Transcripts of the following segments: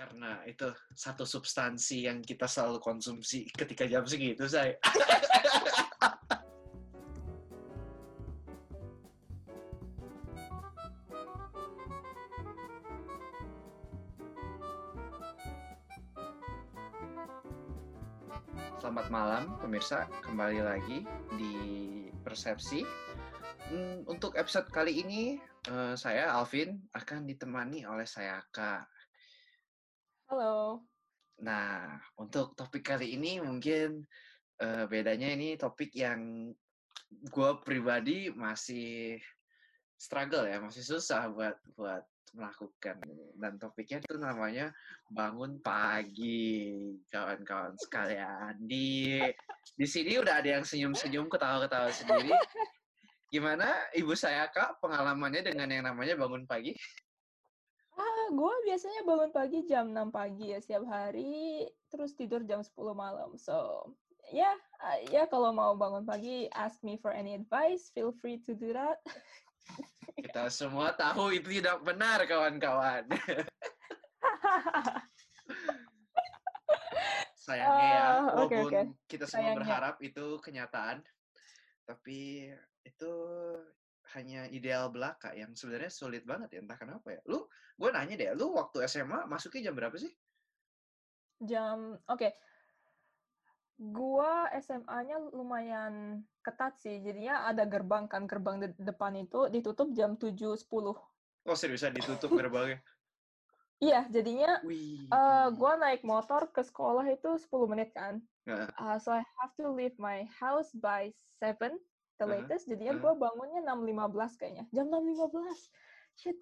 karena itu satu substansi yang kita selalu konsumsi ketika jam segitu, saya. Selamat malam pemirsa, kembali lagi di Persepsi. Hmm, Untuk episode kali ini, eh, saya Alvin akan ditemani oleh saya Kak. Halo. Nah, untuk topik kali ini mungkin eh, bedanya ini topik yang gue pribadi masih struggle ya, masih susah buat buat melakukan. Dan topiknya itu namanya bangun pagi, kawan-kawan sekalian. Di di sini udah ada yang senyum-senyum, ketawa-ketawa sendiri. Gimana ibu saya kak pengalamannya dengan yang namanya bangun pagi? Gue biasanya bangun pagi jam 6 pagi ya setiap hari, terus tidur jam 10 malam. So, ya, ah, ya kalau mau bangun pagi, ask me for any advice, feel free to do that. Kita semua tahu itu tidak benar, kawan-kawan. Sayangnya ya, oke, walaupun oke. kita semua Sayangnya. berharap itu kenyataan, tapi itu hanya ideal belaka yang sebenarnya sulit banget ya, entah kenapa ya. Lu, gue nanya deh, lu waktu SMA masuknya jam berapa sih? Jam, oke. Gua SMA-nya lumayan ketat sih, jadinya ada gerbang kan, gerbang de- depan itu ditutup jam 7.10. Oh seriusan ditutup gerbangnya? Iya, jadinya Wih. eh gua naik motor ke sekolah itu 10 menit kan. Uh, so I have to leave my house by 7 the Uh-huh, latest. Jadinya uh-huh. gua bangunnya 6.15 kayaknya. Jam 6.15. Shit.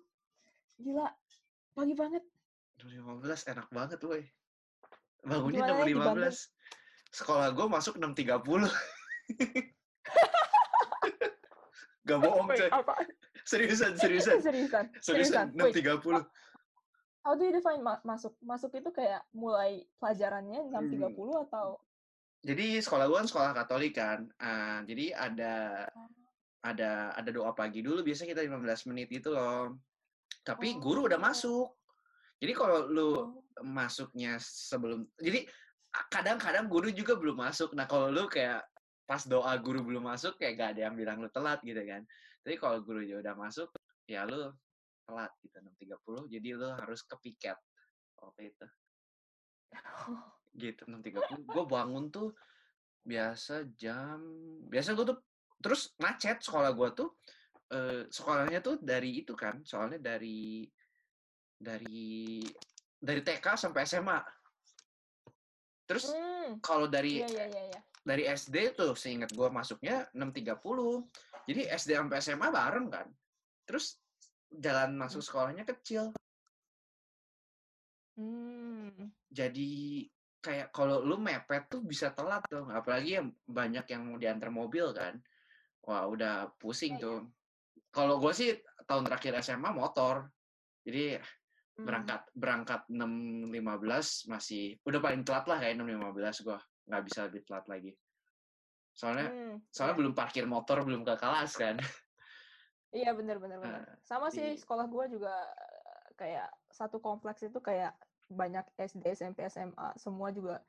Gila. Pagi banget. 6.15 enak banget woi. Bangunnya Gimana ya, di 6.15. Sekolah gue masuk 6.30. Gak bohong, Wait, apa? Seriusan, seriusan. Seriusan. Seriusan, Wait, 6.30. how do you define ma- masuk? Masuk itu kayak mulai pelajarannya jam Hmm. 30 atau Jadi sekolah gue kan sekolah Katolik kan. Ah, jadi ada Oh. ada ada doa pagi dulu biasanya kita 15 menit itu loh. Tapi guru udah Oh. masuk. Jadi kalau lu Oh. masuknya sebelum jadi kadang-kadang guru juga belum masuk. Nah, kalau lu kayak pas doa guru belum masuk kayak gak ada yang bilang lu telat gitu kan. Tapi kalau guru ya udah masuk ya lu telat gitu 6.30 jadi lu harus ke piket waktu itu gitu 6.30 gue bangun tuh biasa jam biasa gue tuh terus macet sekolah gue tuh eh, sekolahnya tuh dari itu kan soalnya dari dari dari TK sampai SMA terus Hmm. kalau dari Iya, iya, iya, iya. dari SD tuh seingat gue masuknya 6.30 jadi SD sampai SMA bareng kan terus jalan masuk sekolahnya kecil Hmm. jadi kayak kalau lu mepet tuh bisa telat tuh apalagi yang banyak yang mau diantar mobil kan. Wah udah pusing Iya, tuh. Kalau gue sih tahun terakhir SMA motor. Jadi Hmm. berangkat berangkat 6.15 masih udah paling telat lah kayak 6.15 gue nggak bisa lebih telat lagi. Soalnya Hmm, soalnya iya. belum parkir motor belum ke kelas kan. Iya bener bener bener. Eh, Sama sih sekolah gua juga kayak satu kompleks itu kayak banyak SD, SMP, SMA semua juga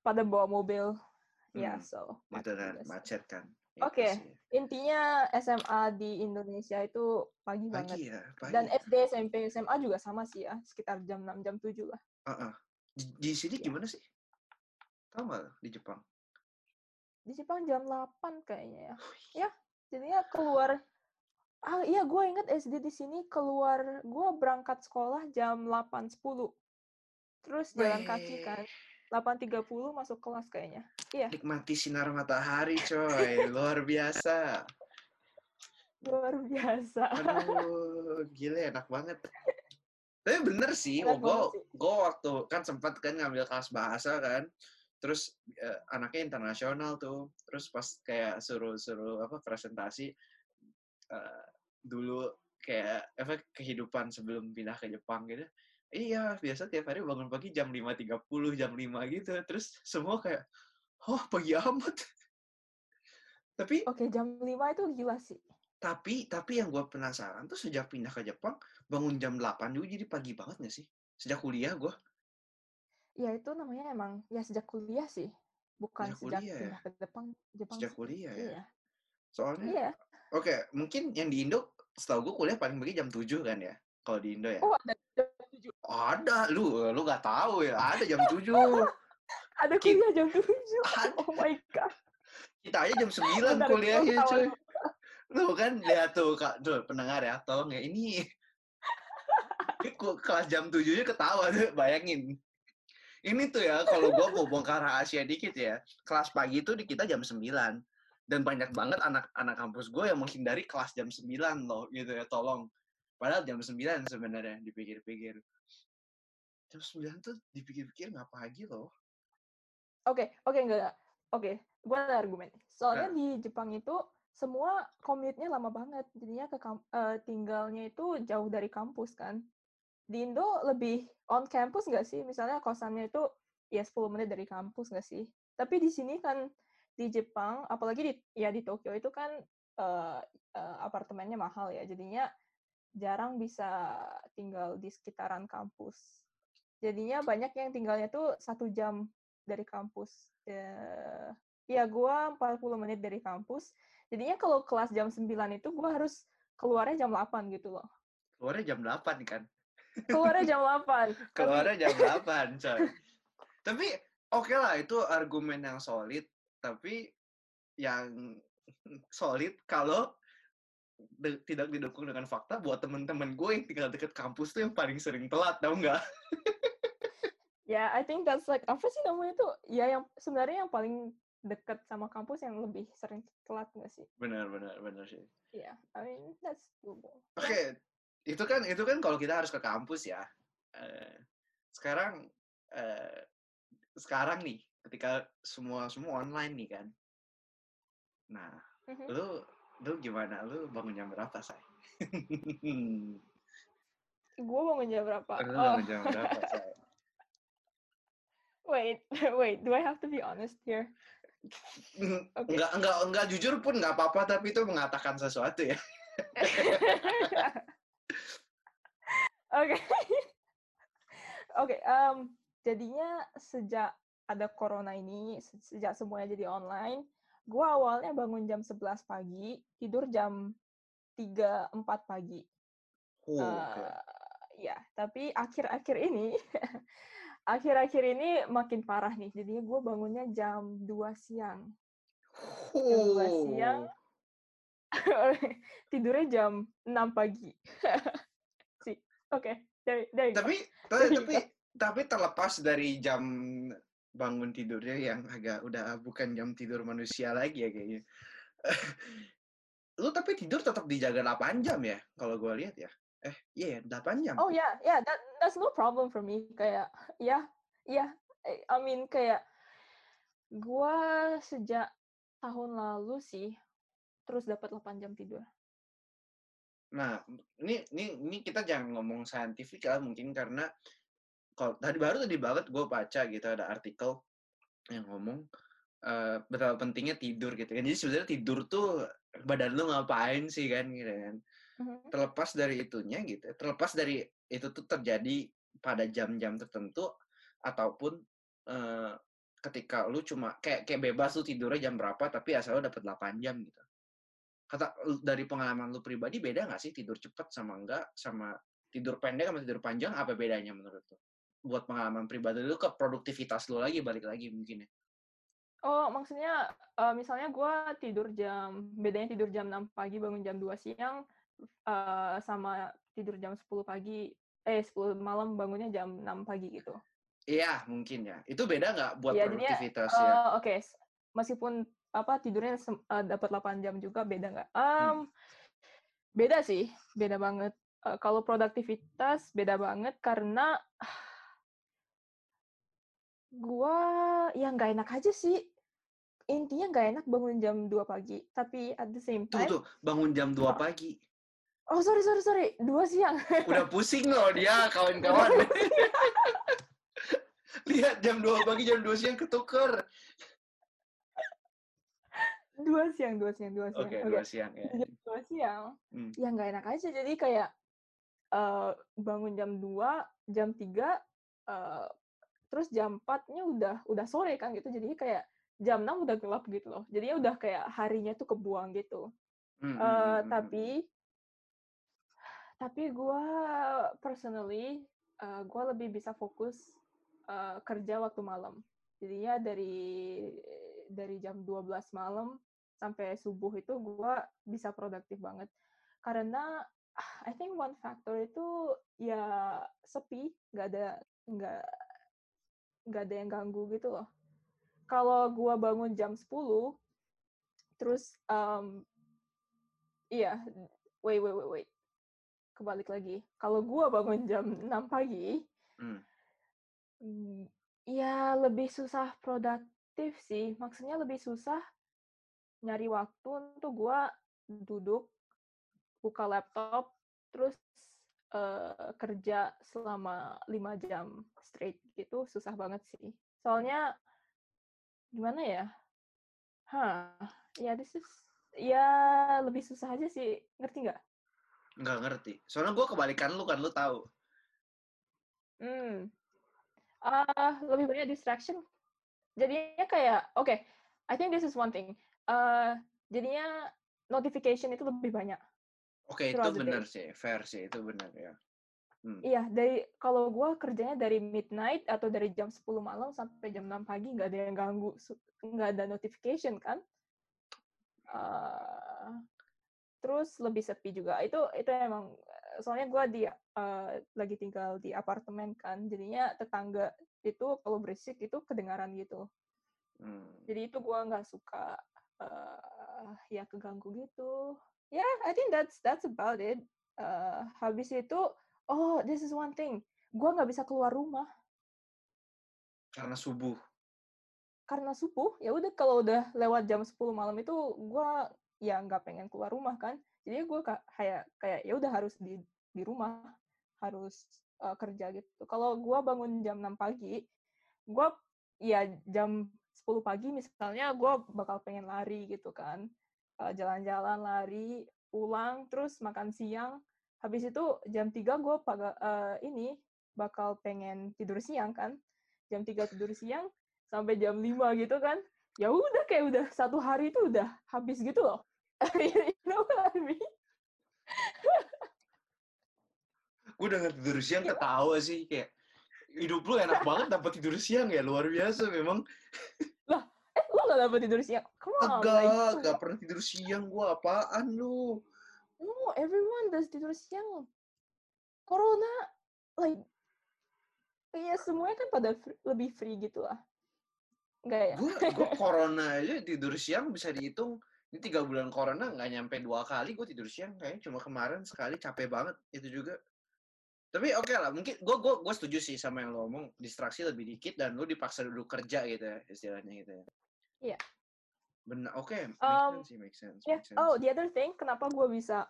pada bawa mobil. Ya, Hmm, so itu macet kan macet kan Oke. Itu sih. Intinya SMA di Indonesia itu pagi, banget. pagi ya pagi Dan SD, SMP, SMA juga sama sih ya, sekitar jam 6, jam 7 lah. Heeh. di, di sini Ya. gimana sih tahu nggak di Jepang Di Jepang jam 8 kayaknya ya. Ya, jadinya keluar Ah iya, gue inget SD di sini keluar, gue berangkat sekolah jam 8.10. Terus jalan kaki kan, 8.30 masuk kelas kayaknya. Iya, nikmati sinar matahari coy. Luar biasa. Luar biasa. aduh gile enak banget. Tapi bener sih Enak gue banget sih. gue waktu kan sempat kan ngambil kelas bahasa kan. Terus eh, anaknya internasional tuh. Terus pas kayak suruh-suruh apa presentasi eh, dulu kayak apa kehidupan sebelum pindah ke Jepang gitu iya biasa tiap hari bangun pagi jam 5.30 jam 5 gitu terus semua kayak oh pagi amat tapi Oke, jam 5 itu gila sih. tapi tapi yang gue penasaran tuh sejak pindah ke Jepang bangun jam 8 juga jadi pagi banget gak sih sejak kuliah gue Ya itu namanya emang ya sejak kuliah sih, bukan Sejak sejak kuliah ya? pindah ke Jepang Jepang Sejak kuliah ya? Iya. Soalnya Iya. oke, mungkin yang di Indo setahu gue kuliah paling pagi jam 7 kan ya? Kalau di Indo ya. Oh, ada jam 7. Ada, lu lu nggak tahu ya? Ada jam 7. Ada kuliah jam 7. Ada. Oh my god. Kita aja jam 9 Bentar, kuliahnya, cuy. Lu kan lihat tuh, Kak, tuh pendengar ya, tolong ya ini kelas jam 7-nya ketawa tuh, bayangin. Ini tuh ya, kalau gua mau bongkar rahasia dikit ya, kelas pagi itu di kita jam 9. Dan banyak banget anak-anak kampus gue yang menghindari kelas jam 9 loh, gitu ya, tolong. Padahal jam 9 sebenarnya, dipikir-pikir. Jam 9 tuh dipikir-pikir nggak pagi loh. Oke, oke enggak. Oke, gue ada argumen. Soalnya Nah. di Jepang itu semua commute-nya lama banget. Jadinya ke eh, tinggalnya itu jauh dari kampus kan. Di Indo lebih on campus nggak sih? Misalnya kosannya itu ya 10 menit dari kampus nggak sih? Tapi di sini kan di Jepang, apalagi di ya di Tokyo itu kan eh, eh, apartemennya mahal ya. Jadinya jarang bisa tinggal di sekitaran kampus. Jadinya banyak yang tinggalnya tuh satu jam dari kampus. Eh, Ya, gua 40 menit dari kampus. Jadinya kalau kelas jam 9 itu gua harus keluarnya jam 8 gitu loh. Keluarnya jam 8 kan? Keluarnya jam 8. Tapi Keluarnya jam 8, coy. Tapi oke lah, itu argumen yang solid. Tapi yang solid kalau de- tidak didukung dengan fakta buat temen-temen gue yang tinggal deket kampus tuh yang paling sering telat, tau nggak? ya, I think that's like apa sih namanya tuh? Ya yang sebenarnya yang paling dekat sama kampus yang lebih sering telat nggak sih? Benar, benar, benar sih. Ya, I mean that's doable. Oke, itu kan itu kan kalau kita harus ke kampus ya. Eh, sekarang eh, sekarang nih, ketika semua semua online nih kan. Nah, Mhm. lu lu gimana? Lu bangun jam berapa, say? Gua bangun jam berapa? lu Oh, bangun jam berapa, say? wait, wait. Do I have to be honest here? Oke. Enggak enggak enggak jujur pun nggak apa-apa tapi itu mengatakan sesuatu ya. Oke. Oke, em, jadinya sejak ada corona ini, se- sejak semuanya jadi online, gua awalnya bangun jam 11 pagi, tidur jam 3 4 pagi. Oh. Eh, ya, tapi akhir-akhir ini akhir-akhir ini makin parah nih. Jadinya gue bangunnya jam 2 siang. jam dua siang. Oh. Tidurnya jam 6 pagi. sih. Oke, dari dari Tapi tapi tapi tapi terlepas dari jam bangun tidurnya yang agak udah bukan jam tidur manusia lagi ya kayaknya. Lu tapi tidur tetap dijaga 8 jam ya kalau gua lihat ya. Eh, iya ya, 8 jam. Oh ya, ya, that that's no problem for me. Kayak, ya, ya, I- I mean kayak gua sejak tahun lalu sih terus dapat 8 jam tidur. Nah, ini ini ini kita jangan ngomong saintifik lah mungkin karena kalau tadi baru tadi banget gue baca gitu ada artikel yang ngomong eh, betapa pentingnya tidur gitu kan. Jadi sebenarnya tidur tuh badan lu ngapain sih kan gitu kan. Mhm. Terlepas dari itunya gitu. Terlepas dari itu tuh terjadi pada jam-jam tertentu ataupun eh, ketika lu cuma kayak kayak bebas lu tidurnya jam berapa tapi asal lu dapat 8 jam gitu kata dari pengalaman lu pribadi beda nggak sih tidur cepat sama enggak sama tidur pendek sama tidur panjang apa bedanya menurut lu buat pengalaman pribadi lu ke produktivitas lu lagi balik lagi mungkin ya Oh, maksudnya eh, misalnya gua tidur jam bedanya tidur jam 6 pagi bangun jam 2 siang eh, sama tidur jam 10 pagi eh 10 malam bangunnya jam 6 pagi gitu. iya mungkin ya itu beda nggak buat jadinya, produktivitas ya Eh, Oke, s- meskipun apa tidurnya eh, dapat 8 jam juga beda nggak? Em, Beda sih, beda banget. Eh, kalau produktivitas beda banget karena gua ya nggak enak aja sih. Intinya nggak enak bangun jam 2 pagi, tapi at the same tuh time, tuh bangun jam 2 Wah. pagi oh sorry sorry sorry, 2 siang. udah pusing loh dia kawan-kawan lihat jam 2 pagi jam 2 siang ketuker dua siang, dua siang, dua siang. oke Oke, 2 siang ya 2 siang. Hmm. Ya nggak enak aja, jadi kayak eh, bangun jam 2, jam 3, eh, terus jam 4-nya udah udah sore kan gitu. Jadi kayak jam 6 udah gelap gitu loh. Jadinya udah kayak harinya tuh kebuang gitu. Hmm, Eh, hmm, tapi tapi gue personally gue lebih bisa fokus eh, kerja waktu malam. Jadinya dari dari jam 12 malam sampai subuh itu gue bisa produktif banget. Karena I think one factor itu ya sepi, nggak ada nggak nggak ada yang ganggu gitu loh. Kalau gue bangun jam 10, terus um, iya, wait wait wait wait, kebalik lagi. Kalau gue bangun jam 6 pagi, hmm. mm, ya lebih susah produktif sih. Maksudnya lebih susah nyari waktu untuk gue duduk, buka laptop, terus eh, kerja selama 5 jam straight gitu, susah banget sih. Soalnya gimana ya? Hah, ya this is ya lebih susah aja sih, ngerti nggak? Nggak ngerti. Soalnya gue kebalikan lu kan, lu tahu. Hmm. Ah, lebih banyak distraction. Jadinya kayak, oke, I think this is one thing. Eh, jadinya notification itu lebih banyak. Oke, itu Throughout the benar sih. Fair sih, itu benar ya. Hmm. Iya, dari kalau gue kerjanya dari midnight atau dari jam 10 malam sampai jam 6 pagi nggak ada yang ganggu, nggak ada notification kan. Eh, terus lebih sepi juga. Itu itu emang soalnya gue di eh, lagi tinggal di apartemen kan, jadinya tetangga itu kalau berisik itu kedengaran gitu. Hmm. Jadi itu gue nggak suka eh, ya keganggu gitu. Ya, yeah, I think that's that's about it. Eh, habis itu, oh this is one thing, gue nggak bisa keluar rumah Karena subuh. karena subuh. Ya udah kalau udah lewat jam 10 malam itu gue ya nggak pengen keluar rumah kan. Jadi gue kayak kayak ya udah harus di di rumah, harus eh, kerja gitu. Kalau gue bangun jam 6 pagi, gue ya jam 10 pagi misalnya gue bakal pengen lari gitu kan. Eh, Jalan-jalan, lari, pulang, terus makan siang. Habis itu jam 3 gue ini bakal pengen tidur siang kan. Jam 3 tidur siang sampai jam 5 gitu kan. Ya udah kayak udah satu hari itu udah habis gitu loh. you know what I mean? Gue tidur siang ketawa sih. Kayak, hidup lu enak banget dapat tidur siang ya. Luar biasa memang. Lo gak dapet tidur siang? Come on, like, Enggak, nggak pernah tidur siang. Gue apaan lu? no, everyone does tidur siang. Corona, like, ya semuanya kan pada fr- lebih free gitu lah. Enggak ya? Gue corona aja tidur siang bisa dihitung. Ini tiga bulan corona nggak nyampe dua kali gue tidur siang. Kayaknya cuma kemarin sekali capek banget. Itu juga. Tapi oke lah, mungkin gue gue gue setuju sih sama yang lo ngomong distraksi lebih dikit dan lo dipaksa duduk kerja gitu ya istilahnya gitu ya. Iya. Benar, oke, make Um, sense make sense. Ya, make sense. oh, the other thing, kenapa gue bisa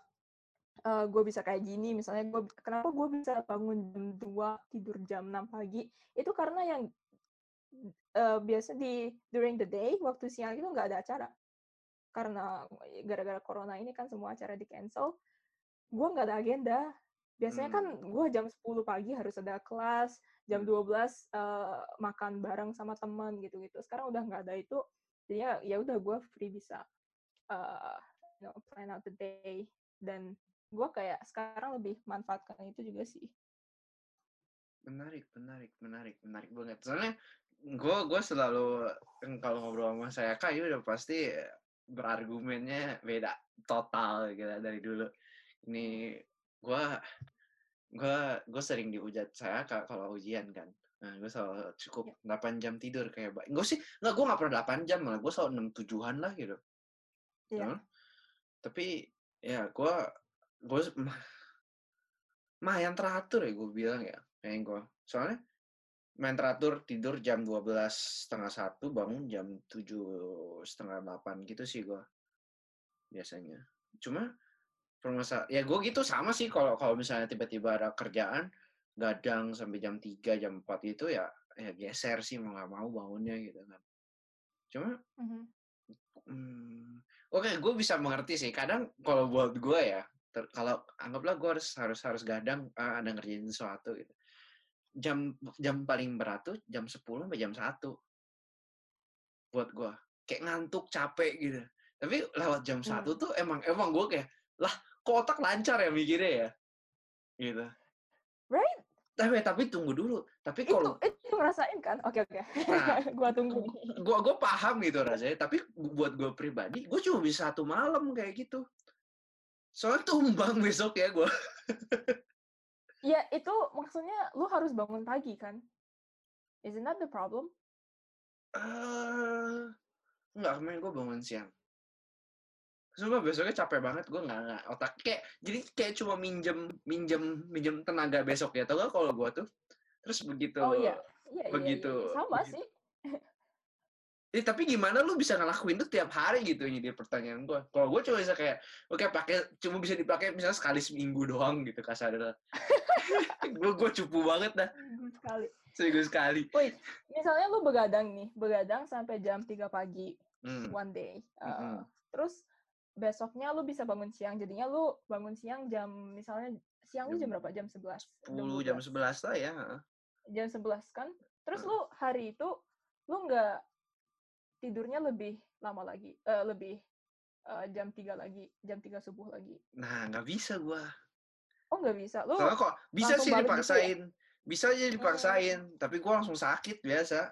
eh gue bisa kayak gini, misalnya gue kenapa gue bisa bangun jam 2 tidur jam 6 pagi, itu karena yang eh, biasa di during the day waktu siang itu nggak ada acara karena gara-gara corona ini kan semua acara di cancel, gue nggak ada agenda. Biasanya kan gue jam 10 pagi harus ada kelas, jam Hmm. 12 eh, makan bareng sama teman gitu-gitu. Sekarang udah nggak ada itu, jadi ya udah gue free bisa eh, you know, plan out the day dan gue kayak sekarang lebih manfaatkan itu juga sih. Menarik, menarik, menarik, menarik banget. Soalnya gue gue selalu kan kalau ngobrol sama saya kak udah pasti berargumennya beda total gitu dari dulu. Ini gue gue gue sering dihujat saya kak kalau ujian kan. Nah, gue selalu cukup 8 jam tidur kayak baik. Gue sih nggak gue nggak pernah 8 jam malah gue selalu 6 tujuan lah gitu. Iya. Nah, tapi ya gue gue mah, mah yang teratur ya gue bilang ya kayak gue soalnya main teratur tidur jam 12 setengah satu bangun jam tujuh setengah delapan gitu sih gue biasanya cuma permasalahan ya gue gitu sama sih kalau kalau misalnya tiba-tiba ada kerjaan gadang sampai jam 3 jam 4 itu ya ya geser sih mau nggak mau bangunnya gitu kan cuma Mhm. Hmm, Oke, gue bisa mengerti sih. Kadang kalau buat gue ya, ter- kalau anggaplah gue harus harus harus gadang ah, ada ngerjain sesuatu gitu. jam jam paling berat tuh jam 10 sampai jam 1 buat gua kayak ngantuk capek gitu tapi lewat jam satu Hmm. tuh emang emang gua kayak lah kok otak lancar ya mikirnya ya gitu Right? Tapi tapi tunggu dulu tapi Itu, kalau itu ngerasain kan? Oke, oke. Nah. gua tunggu gua gua paham gitu rasanya tapi buat gua pribadi gua cuma bisa satu malam kayak gitu soalnya tumbang besok ya gua Ya, itu maksudnya lu harus bangun pagi kan? Isn't that the problem? eh nggak kemarin gua bangun siang Sumpah besoknya capek banget, gue nggak nggak otak kayak jadi kayak cuma minjem minjem minjem tenaga besok ya, tau gak kalau gue tuh terus begitu. Oh iya. Iya, iya, iya, begitu, iya. Sama begitu. sih. Eh, tapi gimana lu bisa ngelakuin tuh tiap hari gitu ini dia pertanyaan gue. Kalau gue cuma bisa kayak oke pakai cuma bisa dipakai misalnya sekali seminggu doang gitu kasarnya. gue gue cupu banget dah Minggu sekali. seminggu sekali. Wait, misalnya lu begadang nih, begadang sampai jam 3 pagi, Hmm. one day. Uh, Mm-mm. Terus besoknya lu bisa bangun siang, jadinya lu bangun siang jam, misalnya siang lu jam Jam berapa? Jam 11? 10 jam 11 lah ya. Jam 11 kan? Terus Hmm. lu hari itu, lu nggak tidurnya lebih lama lagi, eh, lebih eh, jam 3 lagi, jam 3 subuh lagi. Nah nggak bisa gue. Oh nggak bisa, lu Soalnya kok bisa sih balik gitu ya? dipaksain. Bisa aja dipaksain, tapi gue langsung sakit biasa.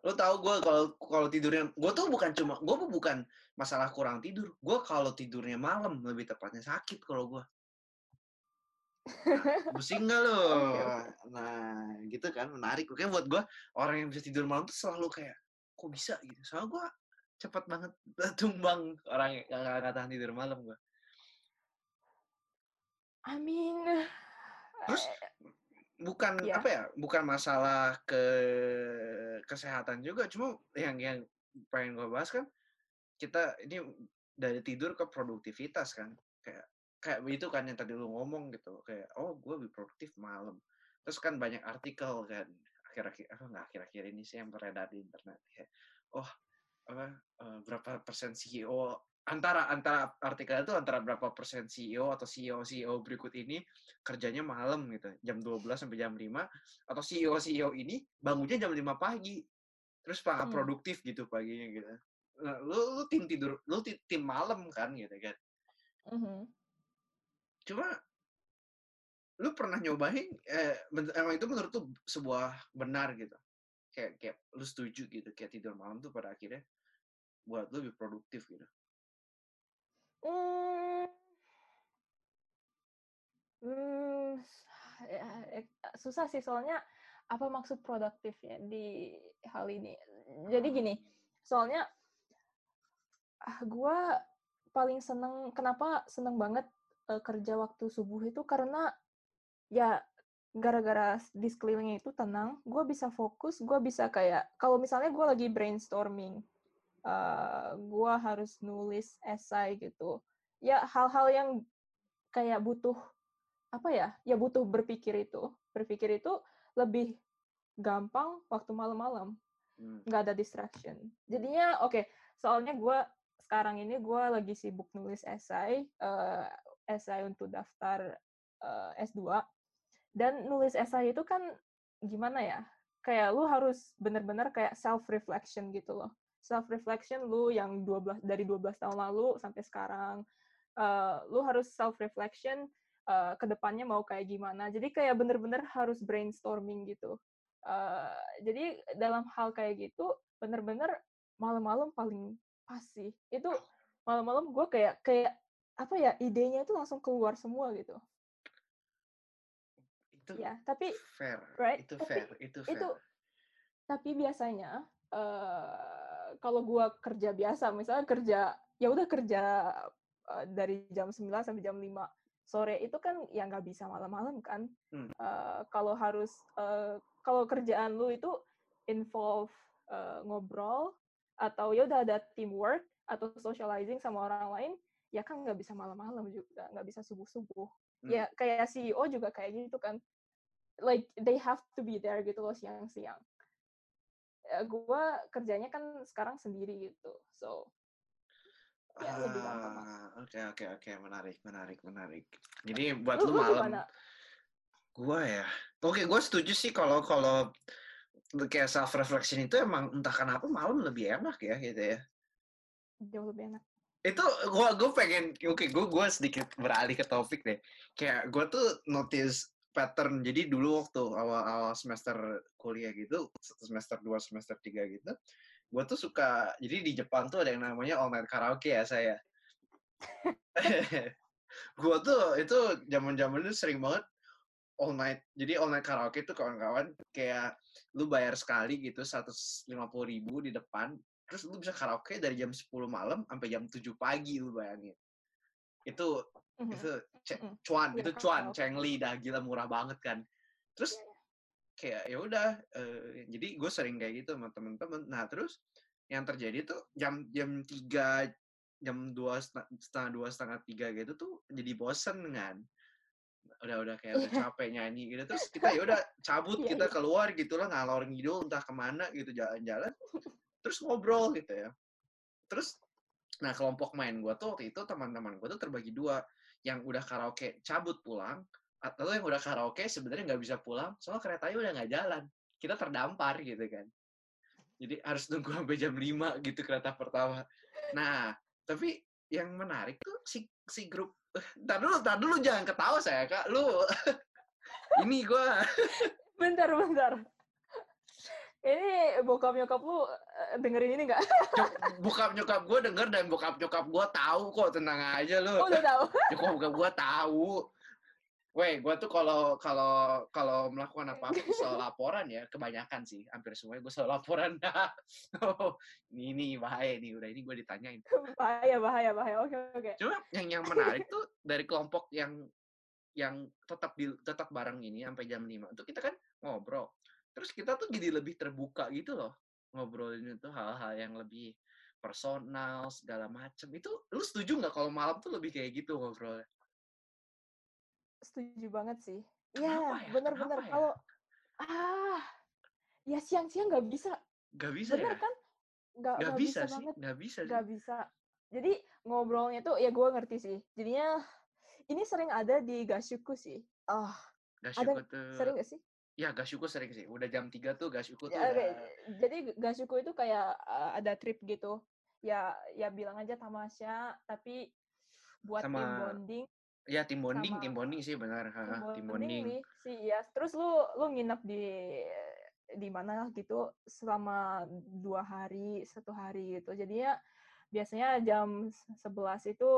Lo tau gue kalau kalau tidurnya, gue tuh bukan cuma, gue bukan masalah kurang tidur. Gue kalau tidurnya malam lebih tepatnya sakit kalau gue. Nah, pusing nggak lo? Nah, gitu kan menarik. Oke, buat gue orang yang bisa tidur malam tuh selalu kayak, kok bisa gitu? Soalnya gue cepat banget tumbang orang yang nggak nggak tahan tidur malam gue. I mean, Terus bukan Iya. apa ya bukan masalah ke kesehatan juga cuma yang yang pengen gue bahas kan kita ini dari tidur ke produktivitas kan kayak kayak itu kan yang tadi lu ngomong gitu kayak oh gue lebih produktif malam terus kan banyak artikel kan akhir-akhir apa nggak akhir-akhir ini sih yang beredar di internet kayak oh apa eh, berapa persen CEO antara antara artikel itu antara berapa persen CEO atau CEO CEO berikut ini kerjanya malam gitu jam 12 sampai jam 5 atau CEO CEO ini bangunnya jam 5 pagi terus sangat Hmm. produktif gitu paginya gitu nah, lu lu tim tidur lu ti- tim malam kan gitu kan mhm. cuma lu pernah nyobain eh, emang itu menurut tuh sebuah benar gitu kayak kayak lu setuju gitu kayak tidur malam tuh pada akhirnya buat lu lebih produktif gitu Hmm. Hmm, ya, susah sih soalnya apa maksud produktif ya di hal ini. Jadi gini, soalnya ah gua paling seneng kenapa seneng banget eh, kerja waktu subuh itu karena ya gara-gara di sekelilingnya itu tenang, gue bisa fokus, gue bisa kayak kalau misalnya gue lagi brainstorming, eh gue harus nulis esai gitu, ya hal-hal yang kayak butuh apa ya, ya butuh berpikir itu, berpikir itu lebih gampang waktu malam-malam, Hmm. nggak ada distraction. Jadinya oke, soalnya gue sekarang ini gue lagi sibuk nulis esai, eh, esai untuk daftar eh, S2 dan nulis esai itu kan gimana ya kayak lu harus bener-bener kayak self reflection gitu loh self reflection lu yang 12 dari 12 tahun lalu sampai sekarang. Eh, lu harus self reflection eh, ke depannya mau kayak gimana. Jadi kayak bener-bener harus brainstorming gitu. Eh, jadi dalam hal kayak gitu bener-bener malam-malam paling pas sih. Itu malam-malam gue kayak kayak apa ya idenya itu langsung keluar semua gitu. Itu ya tapi fair. right, itu tapi fair itu fair. itu tapi biasanya eh kalau gua kerja biasa misalnya kerja ya udah kerja eh, dari jam 9 sampai jam 5 sore itu kan ya nggak bisa malam-malam kan Hmm. Eh, kalau harus eh, kalau kerjaan lu itu involve eh, ngobrol atau ya udah ada teamwork atau socializing sama orang lain ya kan nggak bisa malam-malam juga nggak bisa subuh-subuh Hmm. ya kayak CEO juga kayak gitu kan like they have to be there gitu loh siang-siang Eh, gua kerjanya kan sekarang sendiri gitu so ya. Ah, oke oke oke menarik menarik menarik jadi buat lu, lu, malam Gua ya. Oke, gue setuju sih kalau kalau kayak self reflection itu emang entah kenapa malam lebih enak ya gitu ya. Jauh lebih enak. Itu gua gue pengen oke gue gue sedikit beralih ke topik deh. Kayak gue tuh notice pattern. Jadi dulu waktu awal-awal semester kuliah gitu, semester 2, semester 3 gitu, gue tuh suka jadi di Jepang tuh ada yang namanya all night karaoke ya saya. gue tuh itu zaman-zaman itu sering banget all night. Jadi all night karaoke tuh kawan-kawan kayak lu bayar sekali gitu 150 ribu di depan. Terus lu bisa karaoke dari jam 10 malam sampai jam 7 pagi lu bayangin. Itu Mhm. itu ce- Mhm. cuan, Iya, itu cuan, cengli dah gila murah banget kan. Terus Iya, iya. kayak ya udah eh, jadi gue sering kayak gitu sama temen-temen. Nah, terus yang terjadi tuh jam jam 3 jam dua setengah dua setengah tiga gitu tuh jadi bosen kan udah udah kayak udah Iya. capek nyanyi gitu terus kita ya udah cabut Iya, kita iya. keluar gitu lah ngalor ngidul entah ke mana gitu jalan-jalan terus ngobrol gitu ya terus nah kelompok main gue tuh waktu itu teman-teman gue tuh terbagi dua yang udah karaoke cabut pulang atau yang udah karaoke sebenarnya nggak bisa pulang soalnya keretanya udah nggak jalan kita terdampar gitu kan jadi harus nunggu sampai jam 5 gitu kereta pertama nah tapi yang menarik tuh si si grup Ntar dulu, ntar dulu jangan ketawa saya kak. Lu ini gue Bentar, bentar. Ini bokap nyokap lu eh, dengerin ini nggak? bokap nyokap gue denger dan bokap nyokap gue tahu kok tenang aja lu. Oh, udah tahu. Nyokap bokap gue tahu. Weh, gue tuh kalau kalau kalau melakukan apa apa selalu laporan ya, kebanyakan sih, hampir semuanya gue selalu laporan. oh, ini ini bahaya nih, udah ini gue ditanyain. Bahaya, bahaya, bahaya. Oke, oke. Cuma yang yang menarik tuh dari kelompok yang yang tetap di tetap bareng ini sampai jam 5 itu kita kan ngobrol. Terus kita tuh jadi lebih terbuka gitu loh. Ngobrolin itu hal-hal yang lebih personal segala macem. Itu lu setuju nggak kalau malam tuh lebih kayak gitu ngobrolnya? Setuju banget sih. Kenapa Iya, ya? bener-bener. Ya? Kalau ah, ya siang-siang nggak bisa. Gak bisa Bener ya? kan? Nggak Gak nggak bisa, bisa sih, banget. gak bisa. Nggak bisa. Jadi ngobrolnya tuh ya gue ngerti sih. Jadinya ini sering ada di Gashuku sih. Ah, Gasyuku tuh, sering gak sih? Ya Gasyuku sering sih. Udah jam 3 tuh Gasyuku tuh Ya, udah, Jadi Gashuku itu kayak uh, ada trip gitu. Ya, ya bilang aja tamasya, tapi buat Sama bonding, ya tim bonding, sama tim bonding sih benar. tim ha, Tim bonding bonding. nih sih ya. Terus lu lu nginep di di mana gitu selama dua hari, satu hari gitu. Jadinya biasanya jam 11 itu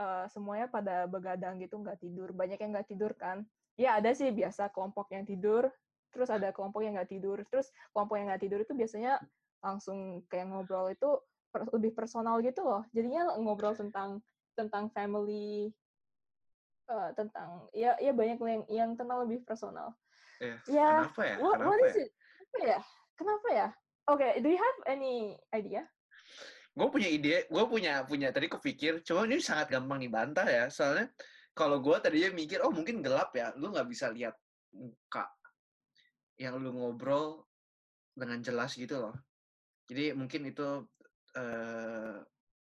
uh, semuanya pada begadang gitu nggak tidur. Banyak yang nggak tidur kan. Ya ada sih biasa kelompok yang tidur, terus ada kelompok yang nggak tidur. Terus kelompok yang nggak tidur itu biasanya langsung kayak ngobrol itu per- lebih personal gitu loh. Jadinya ngobrol tentang tentang family, eh, tentang ya ya banyak yang yang tentang lebih personal. Eh, Ya, kenapa ya? what, Kenapa what is ya? it? Apa ya? Kenapa ya? Oke, do you have any idea? gue punya ide, gue punya punya tadi kepikir, cuma ini sangat gampang dibantah ya, soalnya kalau gue tadinya mikir, oh mungkin gelap ya, lu nggak bisa lihat muka yang lu ngobrol dengan jelas gitu loh. Jadi mungkin itu eh,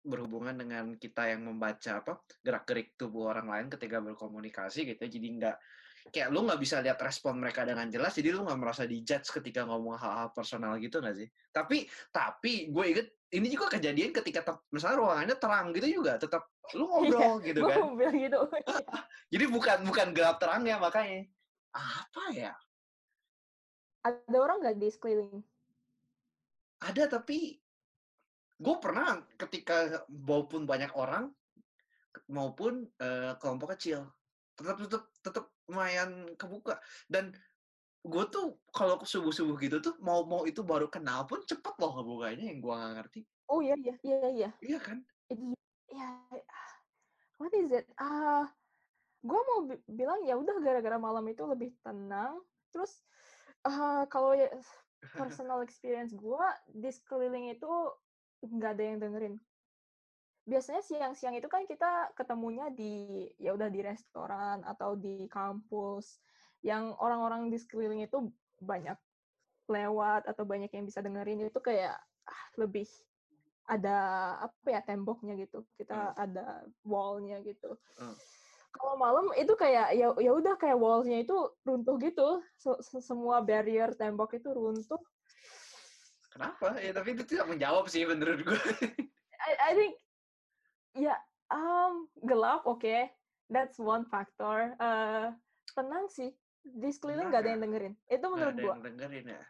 berhubungan dengan kita yang membaca apa gerak-gerik tubuh orang lain ketika berkomunikasi gitu, jadi nggak kayak lu nggak bisa lihat respon mereka dengan jelas, jadi lu nggak merasa dijudge ketika ngomong hal-hal personal gitu nggak sih? Tapi tapi gue inget ini juga kejadian ketika te- misalnya ruangannya terang gitu juga tetap lu ngobrol gitu Gue kan. bilang gitu. Jadi bukan bukan gelap terang ya makanya apa ya? ada orang nggak di sekeliling? Ada tapi gue pernah ketika maupun banyak orang maupun eh, kelompok kecil tetap tetap tetap lumayan kebuka dan gue tuh kalau subuh subuh gitu tuh mau mau itu baru kenal pun cepet loh ngebukanya yang gue nggak ngerti Oh iya iya iya iya. iya kan Itu ya what is it? Ah, gue mau bi- bilang ya udah gara-gara malam itu lebih tenang. Terus ah, kalau ya personal experience gue di sekeliling itu nggak ada yang dengerin. Biasanya siang-siang itu kan kita ketemunya di ya udah di restoran atau di kampus yang orang-orang di sekeliling itu banyak lewat atau banyak yang bisa dengerin itu kayak ah, lebih ada apa ya temboknya gitu kita ada wallnya gitu Hmm. kalau malam itu kayak ya ya udah kayak walls-nya itu runtuh gitu. Se- se- semua barrier tembok itu runtuh. Kenapa? Ya tapi itu tidak menjawab sih menurut gue. I, I think ya um gelap oke. That's one factor. Eh tenang sih. Di sekeliling nggak ada yang dengerin. Itu menurut ada gua. yang dengerin ya.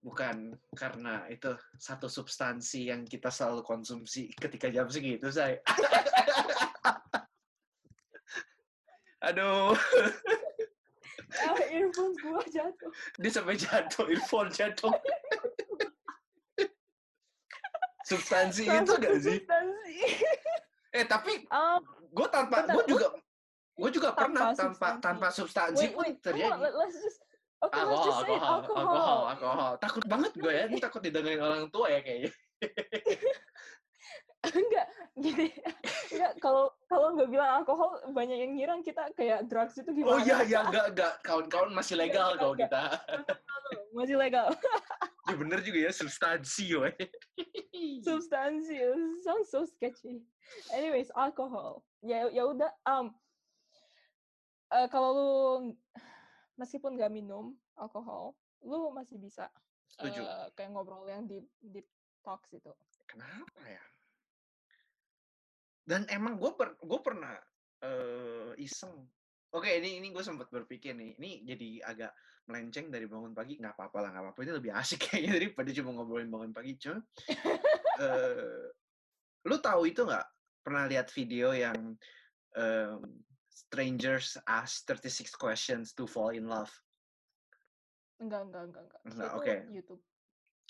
Bukan karena itu satu substansi yang kita selalu konsumsi ketika jam segitu, saya. Aduh, Ah, earphones gua jatuh. dia sampai jatuh, earphone jatuh. substansi itu gak sih? substansi. Eh tapi Um, gue tanpa, gue juga, gue juga Tanpa pernah tanpa substansi. tanpa substansi wait, pun wait, come terjadi. on, let- let's just Okay, let's alkohol, just say alkohol, Alcohol. alkohol, alkohol. Takut banget gue ya, ini takut didengerin orang tua ya kayaknya. enggak gini enggak kalau kalau nggak bilang alkohol banyak yang ngira kita kayak drugs itu Oh gimana iya, iya, enggak, enggak. Kawan-kawan masih legal kalau Enggak. kita. masih legal Ya bener juga ya, substansi woy. substansi sounds so sketchy anyways alkohol ya ya udah um eh, kalau lu meskipun nggak minum alkohol lu masih bisa Setuju. eh, kayak ngobrol yang deep deep talks itu Kenapa ya? Dan emang gue per, gue pernah eh, iseng. Oke, ini ini gue sempat berpikir nih, ini jadi agak melenceng dari bangun pagi, nggak apa-apa lah, nggak apa-apa. Ini lebih asik kayaknya daripada cuma ngobrolin bangun pagi. Cuma, eh, lu tahu itu nggak? Pernah lihat video yang em, strangers ask 36 questions to fall in love? enggak enggak enggak enggak Enggak, itu oke. YouTube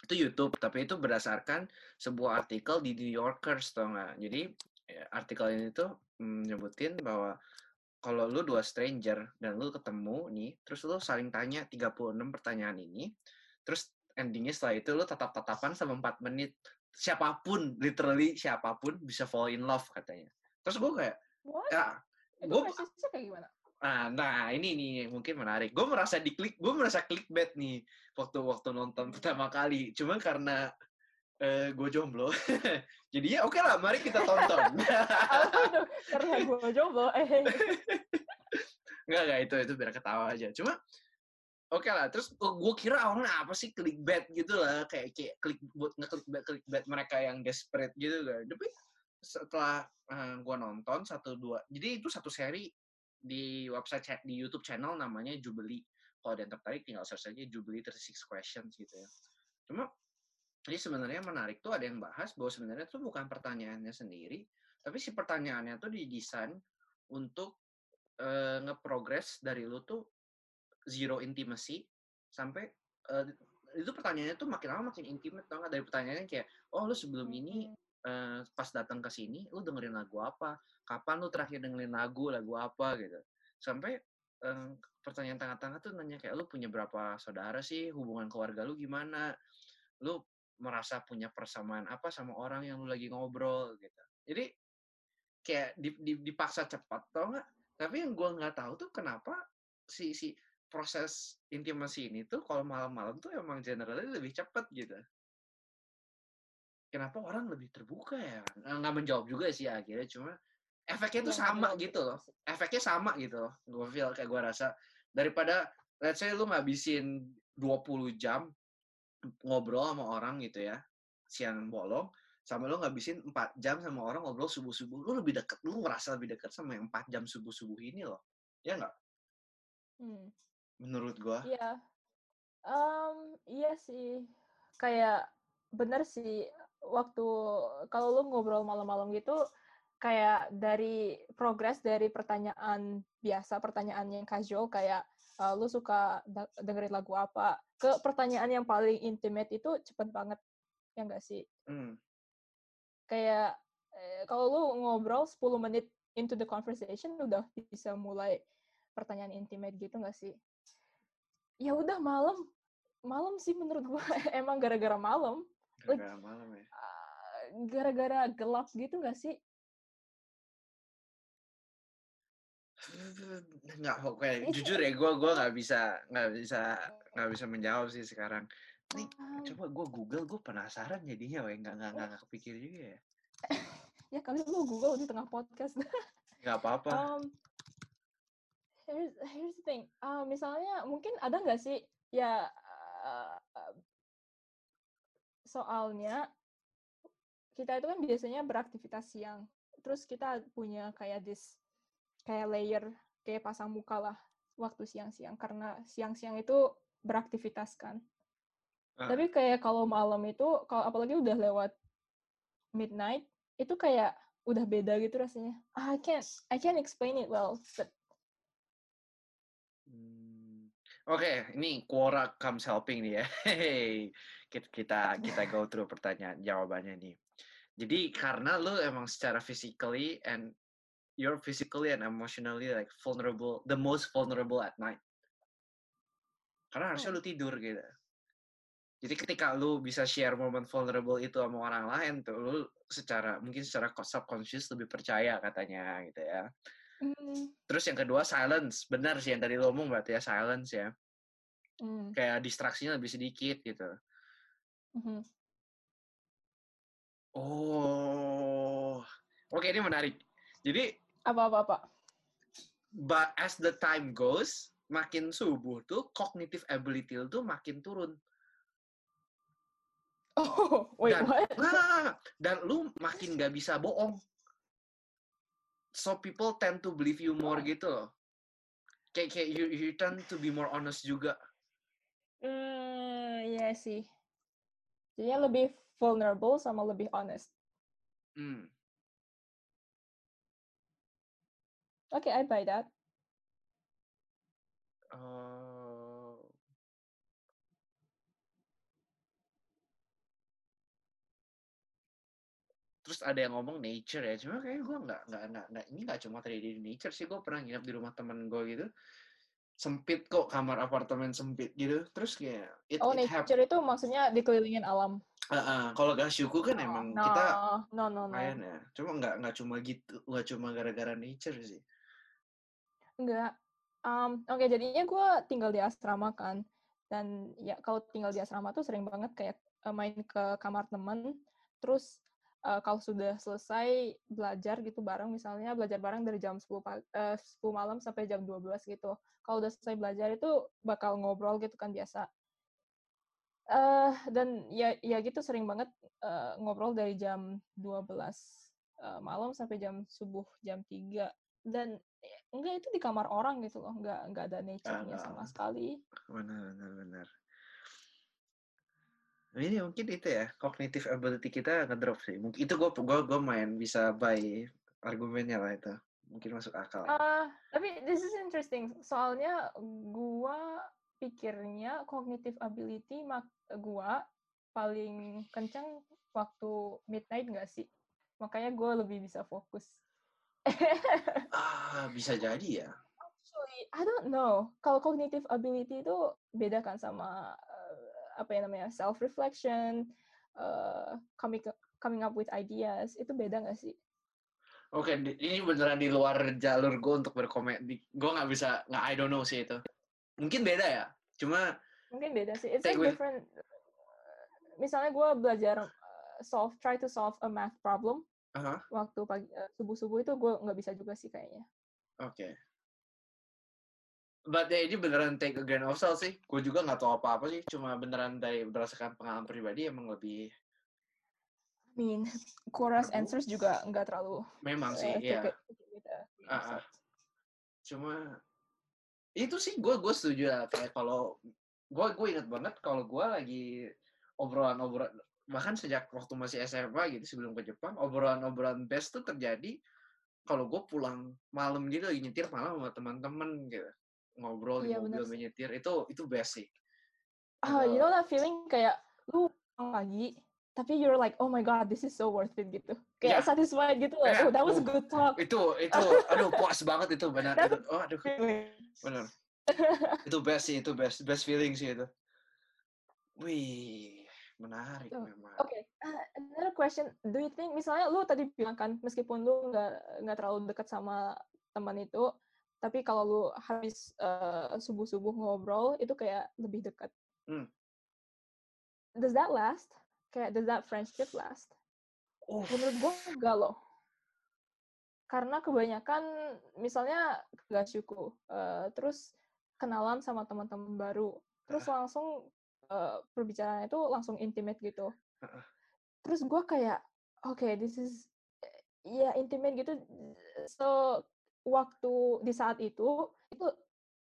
itu YouTube, tapi itu berdasarkan sebuah artikel di New Yorkers, tau nggak? Jadi ya, artikel ini tuh mm, nyebutin bahwa kalau lu dua stranger dan lu ketemu nih, terus lu saling tanya 36 pertanyaan ini, terus endingnya setelah itu lu tatap-tatapan sama 4 menit. Siapa pun, literally siapa pun bisa fall in love katanya. Terus gue kayak, what ya, itu gue persisnya kayak gimana Nah, nah ini nih mungkin menarik. Gue merasa diklik, gue merasa clickbait nih waktu waktu nonton pertama kali. Cuma karena eh, gue jomblo, jadinya oke lah, mari kita tonton. Aduh, karena gue jomblo eh Enggak, enggak, itu itu biar ketawa aja. Cuma oke lah, terus gue kira awalnya apa sih clickbait gitu lah, kayak kayak klik buat nge-clickbait clickbait mereka yang desperate gitu kan. Tapi setelah gue nonton satu dua, jadi itu satu seri di website chat di YouTube channel namanya Jubilee. Kalau ada yang tertarik tinggal search aja Jubilee 36 questions gitu ya. Cuma jadi sebenarnya menarik tuh ada yang bahas bahwa sebenarnya tuh bukan pertanyaannya sendiri, tapi si pertanyaannya tuh didesain untuk eh, nge-progress dari lu tuh zero intimacy sampai eh, itu pertanyaannya tuh makin lama makin intimate tau nggak dari pertanyaannya kayak oh lu sebelum ini eh, pas datang ke sini lu dengerin lagu apa? Kapan lu terakhir dengerin lagu lagu apa gitu. Sampai eh, pertanyaan tengah-tengah tuh nanya kayak lu punya berapa saudara sih? Hubungan keluarga lu gimana? Lu merasa punya persamaan apa sama orang yang lu lagi ngobrol gitu. Jadi kayak di- di- dipaksa cepat tau nggak? Tapi yang gua nggak tahu tuh kenapa si si proses intimasi ini tuh kalau malam-malam tuh emang generally lebih cepat gitu kenapa orang lebih terbuka ya? Nggak- nggak menjawab juga sih akhirnya cuma efeknya tuh Iya, sama nggak gitu loh. Efeknya sama gitu loh gue feel kayak gue rasa. Daripada let's say lu ngabisin 20 jam ngobrol sama orang gitu ya siang bolong sama lu ngabisin 4 jam sama orang ngobrol subuh-subuh lu lebih deket lu ngerasa lebih deket sama yang 4 jam subuh-subuh ini loh. Ya nggak? Hmm. menurut gua. Iya. Em, iya sih. Kayak bener sih waktu kalau lu ngobrol malam-malam gitu kayak dari progres dari pertanyaan biasa, pertanyaan yang casual kayak eh, lu suka dengerin lagu apa ke pertanyaan yang paling intimate itu cepet banget. Ya enggak sih? hmm, Kayak eh, kalau lu ngobrol 10 menit into the conversation udah bisa mulai pertanyaan intimate gitu nggak sih? Ya udah malam, malam sih menurut gua emang gara-gara malam, Like- gara-gara malam ya? Ah, gara-gara gelap gitu nggak sih? nggak pokoknya jujur ya gua gua nggak bisa nggak bisa nggak bisa menjawab sih sekarang. Nih, Um, coba gua google gua penasaran jadinya weh. Nggak nggak nggak kepikir juga ya. Ya kali lu Google di tengah podcast. nggak apa-apa. Em, here's, here's the thing. Uh, misalnya mungkin ada nggak sih? Ya uh, soalnya kita itu kan biasanya beraktivitas siang. Terus kita punya kayak this kayak layer kayak pasang muka lah waktu siang-siang karena siang-siang itu beraktivitas kan. Uh. Tapi kayak kalau malam itu kalau apalagi udah lewat midnight itu kayak udah beda gitu rasanya. I can't I can't explain it well. But... Oke, okay, ini Quora comes helping nih ya. Hey, kita kita go through pertanyaan jawabannya nih. Jadi karena lu emang secara physically and you're physically and emotionally like vulnerable, the most vulnerable at night. Karena harusnya oh. lu tidur gitu. Jadi ketika lu bisa share momen vulnerable itu sama orang lain tuh, lu secara mungkin secara subconscious lebih percaya katanya gitu ya. Mm. Terus yang kedua silence, benar sih yang tadi lu ngomong berarti ya silence ya. Mm. Kayak distraksinya lebih sedikit gitu. Mm -hmm. Oh, oke ini menarik. Jadi apa-apa-apa. But as the time goes, makin subuh tuh cognitive ability tuh makin turun. Oh, wait, dan, what? Nah, dan lu makin gak bisa bohong. So people tend to believe you more gitu loh. Kayak, kayak you, you tend to be more honest juga. Hmm, iya sih. Jadinya lebih vulnerable sama lebih honest. Hmm. Okay, I buy that. Uh, terus ada yang ngomong nature ya cuma kayak gue nggak nggak nggak ini nggak cuma terjadi di nature sih gue pernah nginep di rumah temen gue gitu sempit kok kamar apartemen sempit gitu terus kayak it, oh it nature itu maksudnya dikelilingin alam uh, uh, kalau gak syukur kan oh, emang no, kita no no no ya cuma nggak nggak cuma gitu nggak cuma gara-gara nature sih Enggak. Um, Oke, okay, jadinya gue tinggal di asrama kan. Dan ya kalau tinggal di asrama tuh sering banget kayak uh, main ke kamar temen. Terus uh, kalau sudah selesai belajar gitu bareng misalnya belajar bareng dari jam 10 pagi, uh, 10 malam sampai jam 12 gitu. Kalau udah selesai belajar itu bakal ngobrol gitu kan biasa. Uh, dan ya ya gitu sering banget uh, ngobrol dari jam 12 uh, malam sampai jam subuh jam 3 dan enggak itu di kamar orang gitu loh, enggak enggak ada nature-nya sama sekali. Benar benar benar. Ini mungkin itu ya, cognitive ability kita ngedrop sih. Mungkin itu gue gua, gua main bisa buy argumennya lah itu. Mungkin masuk akal. Uh, tapi this is interesting. Soalnya gue pikirnya cognitive ability mak gua paling kencang waktu midnight gak sih? Makanya gue lebih bisa fokus. ah, bisa jadi ya. Actually, I don't know. Kalau cognitive ability itu beda kan sama apa ya namanya self reflection, uh, eh, coming coming up with ideas itu beda nggak sih? Oke, okay, ini beneran di luar jalur gue untuk berkomentar. Gue nggak bisa, nggak I don't know sih itu. Mungkin beda ya, cuma mungkin beda sih. It's like different. Misalnya gue belajar uh, solve, try to solve a math problem. Uh -huh. Waktu pagi uh, subuh subuh itu gue nggak bisa juga sih kayaknya. Oke. Okay. But ya, ini beneran take a grain of salt sih. Gue juga nggak tahu apa-apa sih. Cuma beneran dari berdasarkan pengalaman pribadi emang lebih. I mean, chorus answers juga nggak terlalu. Memang sih, uh, iya. Uh, uh. Cuma itu sih gue gue setuju lah kayak kalau gue gue inget banget kalau gue lagi obrolan-obrolan bahkan sejak waktu masih SMA gitu sebelum ke Jepang obrolan-obrolan best tuh terjadi kalau gue pulang malam gitu lagi nyetir malam sama teman-teman gitu ngobrol iya, di mobil menyetir itu itu basic. Ah, uh, you know that feeling kayak lu pagi tapi you're like oh my god this is so worth it gitu. Kayak yeah. satisfied gitu like, yeah. oh that was a good talk. Itu itu aduh puas banget itu benar itu, oh aduh. benar. Itu best sih itu best best feeling sih itu. Wih menarik oh, memang. Oke okay. uh, another question. Do you think misalnya lu tadi bilang kan meskipun lu nggak nggak terlalu dekat sama teman itu tapi kalau lu habis uh, subuh-subuh ngobrol itu kayak lebih dekat. Hmm. Does that last? Kayak does that friendship last? Oh. Menurut gue enggak loh. karena kebanyakan misalnya gak syuku uh, terus kenalan sama teman-teman baru terus langsung uh, perbicaraan itu langsung intimate gitu terus gue kayak oke okay, this is ya intimate gitu so waktu di saat itu itu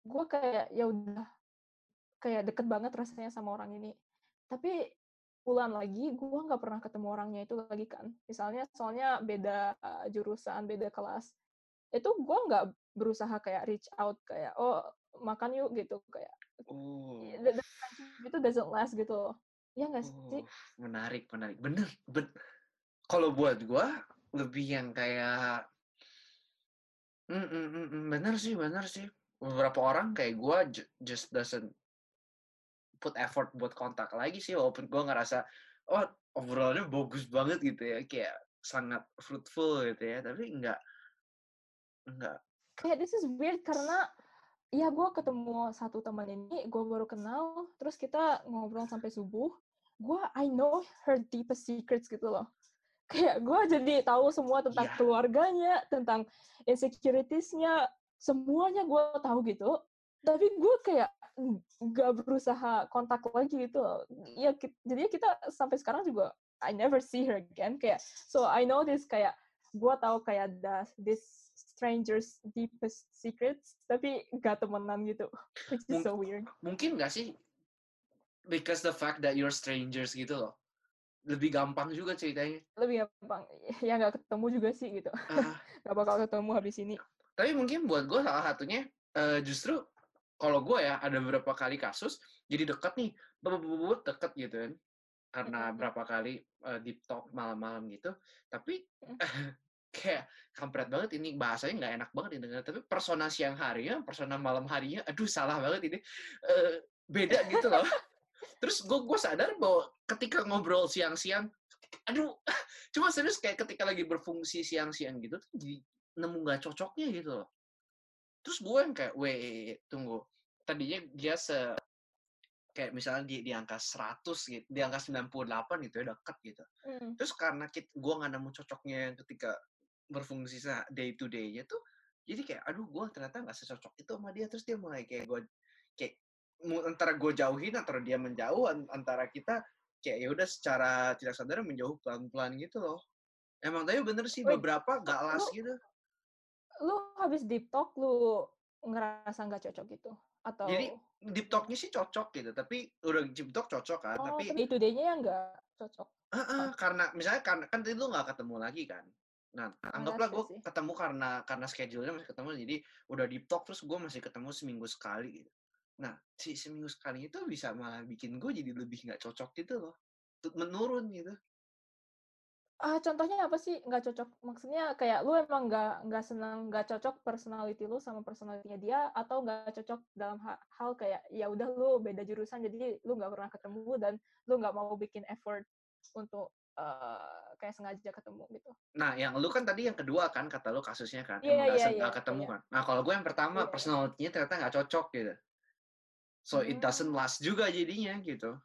gue kayak ya udah kayak deket banget rasanya sama orang ini. Tapi bulan lagi gue nggak pernah ketemu orangnya itu lagi kan. Misalnya soalnya beda uh, jurusan beda kelas. Itu gue nggak berusaha kayak reach out kayak oh makan yuk gitu. Kayak oh. itu doesn't last gitu loh. Ya nggak oh, sih menarik menarik. Bener ben kalau buat gue lebih yang kayak mm, mm, mm, bener sih bener sih. Beberapa orang kayak gue just doesn't put effort buat kontak lagi sih walaupun gue ngerasa oh obrolannya bagus banget gitu ya. Kayak sangat fruitful gitu ya tapi enggak enggak kayak this is weird karena ya gue ketemu satu teman ini gue baru kenal terus kita ngobrol sampai subuh. Gue I know her deepest secrets gitu loh kayak gue jadi tahu semua tentang yeah. keluarganya tentang insecuritiesnya semuanya gue tahu gitu. Tapi gue kayak nggak berusaha kontak lagi gitu. Ya jadinya kita sampai sekarang juga I never see her again. Kayak so I know this kayak gue tahu kayak ada this strangers deepest secrets tapi nggak temenan gitu. Which is so weird. mungkin nggak sih? Because the fact that you're strangers gitu loh lebih gampang juga ceritanya. Lebih gampang ya nggak ketemu juga sih gitu. Uh, nggak bakal ketemu habis ini. Tapi mungkin buat gue salah satunya uh, justru kalau gue ya ada beberapa kali kasus jadi deket nih bebut deket gitu kan karena berapa kali uh, deep talk malam-malam gitu tapi kayak kampret banget ini bahasanya nggak enak banget didengar tapi persona siang harinya persona malam harinya aduh salah banget ini. Uh, beda gitu loh terus gue gue sadar bahwa ketika ngobrol siang-siang aduh cuma serius kayak ketika lagi berfungsi siang-siang gitu tuh jadi nemu nggak cocoknya gitu loh. Terus gue yang kayak weh tunggu tadinya dia se kayak misalnya di di angka 100 gitu di angka 98 gitu ya deket gitu. Mm. terus karena kita, gue nggak nemu cocoknya ketika berfungsi day to day-nya tuh jadi kayak aduh gue ternyata nggak secocok itu sama dia. Terus dia mulai kayak gue kayak antara gue jauhin antara dia menjauh antara kita kayak ya udah secara tidak sadar menjauh pelan-pelan gitu loh. Emang tapi bener sih beberapa gak las gitu. lu habis deep talk lu ngerasa nggak cocok gitu? Atau jadi deep talknya sih cocok gitu tapi udah deep talk cocok kan oh, tapi day to day-nya yang nggak cocok. Uh -uh, karena misalnya kan kan itu nggak ketemu lagi kan. Nah oh, anggaplah gue ketemu karena karena schedule-nya masih ketemu jadi udah deep talk terus gue masih ketemu seminggu sekali gitu nah si seminggu sekali itu bisa malah bikin gue jadi lebih nggak cocok gitu loh menurun gitu Ah, contohnya apa sih nggak cocok? Maksudnya kayak lu emang nggak nggak senang nggak cocok personality lu sama personalitinya dia atau nggak cocok dalam hal, hal kayak ya udah lu beda jurusan jadi lu nggak pernah ketemu dan lu nggak mau bikin effort untuk uh, kayak sengaja ketemu gitu. Nah, yang lu kan tadi yang kedua kan kata lu kasusnya kan, yeah, emang yeah, yeah, ketemu yeah. kan. Nah, kalau gue yang pertama yeah. personalitinya ternyata nggak cocok gitu. So hmm. it doesn't last juga jadinya gitu.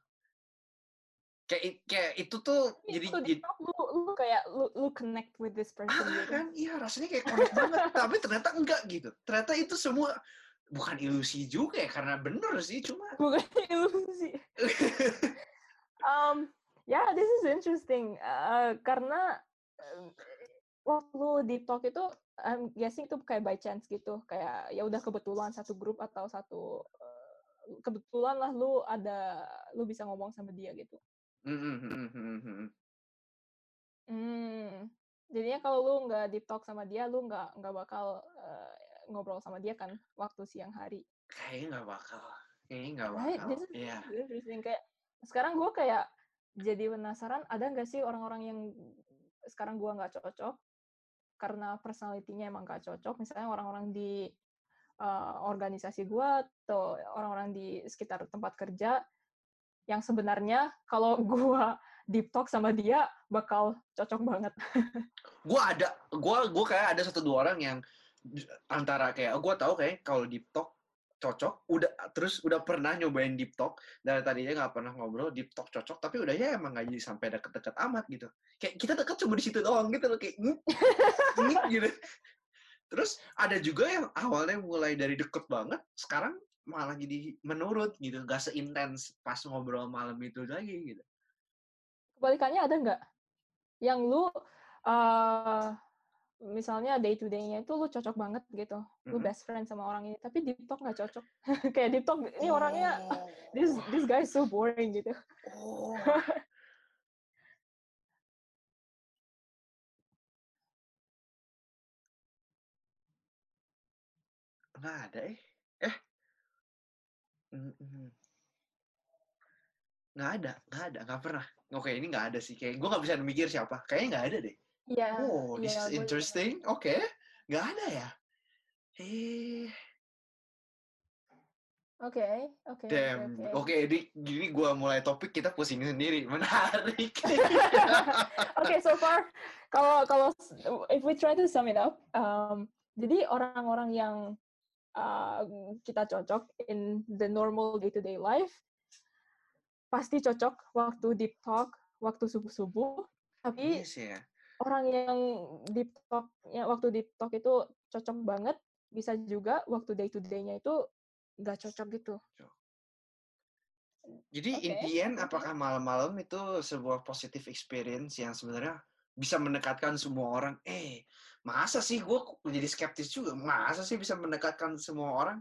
Kayak kayak itu tuh ya, jadi jadi lu, lu kayak lu, lu connect with this person ah, gitu. kan? Iya rasanya kayak connect banget tapi ternyata enggak gitu. Ternyata itu semua bukan ilusi juga ya karena bener sih cuma bukan ilusi. Um ya yeah, this is interesting. Uh, karena uh, waktu di talk itu I'm guessing itu kayak by chance gitu. Kayak ya udah kebetulan satu grup atau satu uh, kebetulan lah lu ada lu bisa ngomong sama dia gitu mhm mhm mhm. Hmm, jadinya kalau lu nggak deep talk sama dia, lu nggak nggak bakal, uh, ngobrol sama dia kan waktu siang hari? Kayaknya nggak bakal kayaknya nggak Right, bakal, iya. Kayak sekarang gue kayak jadi penasaran, ada nggak sih orang-orang yang sekarang gue nggak cocok, karena personality-nya emang nggak cocok, misalnya orang-orang di, uh, organisasi gue atau orang-orang di sekitar tempat kerja yang sebenarnya kalau gue deep talk sama dia bakal cocok banget. gue ada, gue gue kayak ada satu dua orang yang antara kayak gue tahu kayak kalau deep talk cocok, udah terus udah pernah nyobain deep talk dan tadinya nggak pernah ngobrol deep talk cocok, tapi udah ya emang nggak jadi sampai deket-deket amat gitu. Kayak kita deket cuma di situ doang gitu loh kayak gitu. Terus ada juga yang awalnya mulai dari deket banget, sekarang malah jadi menurut gitu, gak seintens pas ngobrol malam itu lagi gitu. Kebalikannya ada nggak? Yang lu uh, misalnya day to day-nya itu lu cocok banget gitu, lu Mhm. best friend sama orang ini, tapi deep talk nggak cocok. Kayak deep talk ini orangnya Oh. this this guy is so boring gitu. Oh. Nggak ada eh. Eh. Nggak ada nggak ada, nggak pernah. Oke, ini nggak ada sih, kayak gue nggak bisa mikir siapa. Kayaknya nggak ada deh. Iya, Oh, this iya is gue juga. interesting. Oke, nggak ada ya? Eh, Oke, oke, oke, damn. oke. Oke, ini gini gue mulai topik kita pusing sendiri. Menarik. Oke, so far kalau kalau if we try to sum it up, um, jadi orang-orang yang uh, kita cocok in the normal day-to-day life pasti cocok waktu deep talk, waktu subuh-subuh. Tapi Yes ya. orang yang deep talk, ya waktu deep talk itu cocok banget, bisa juga waktu day-to-day-nya itu nggak cocok gitu. Jadi Oke, in the end, apakah malam-malam itu sebuah positive experience yang sebenarnya bisa mendekatkan semua orang? Eh, masa sih gue jadi skeptis juga? Masa sih bisa mendekatkan semua orang?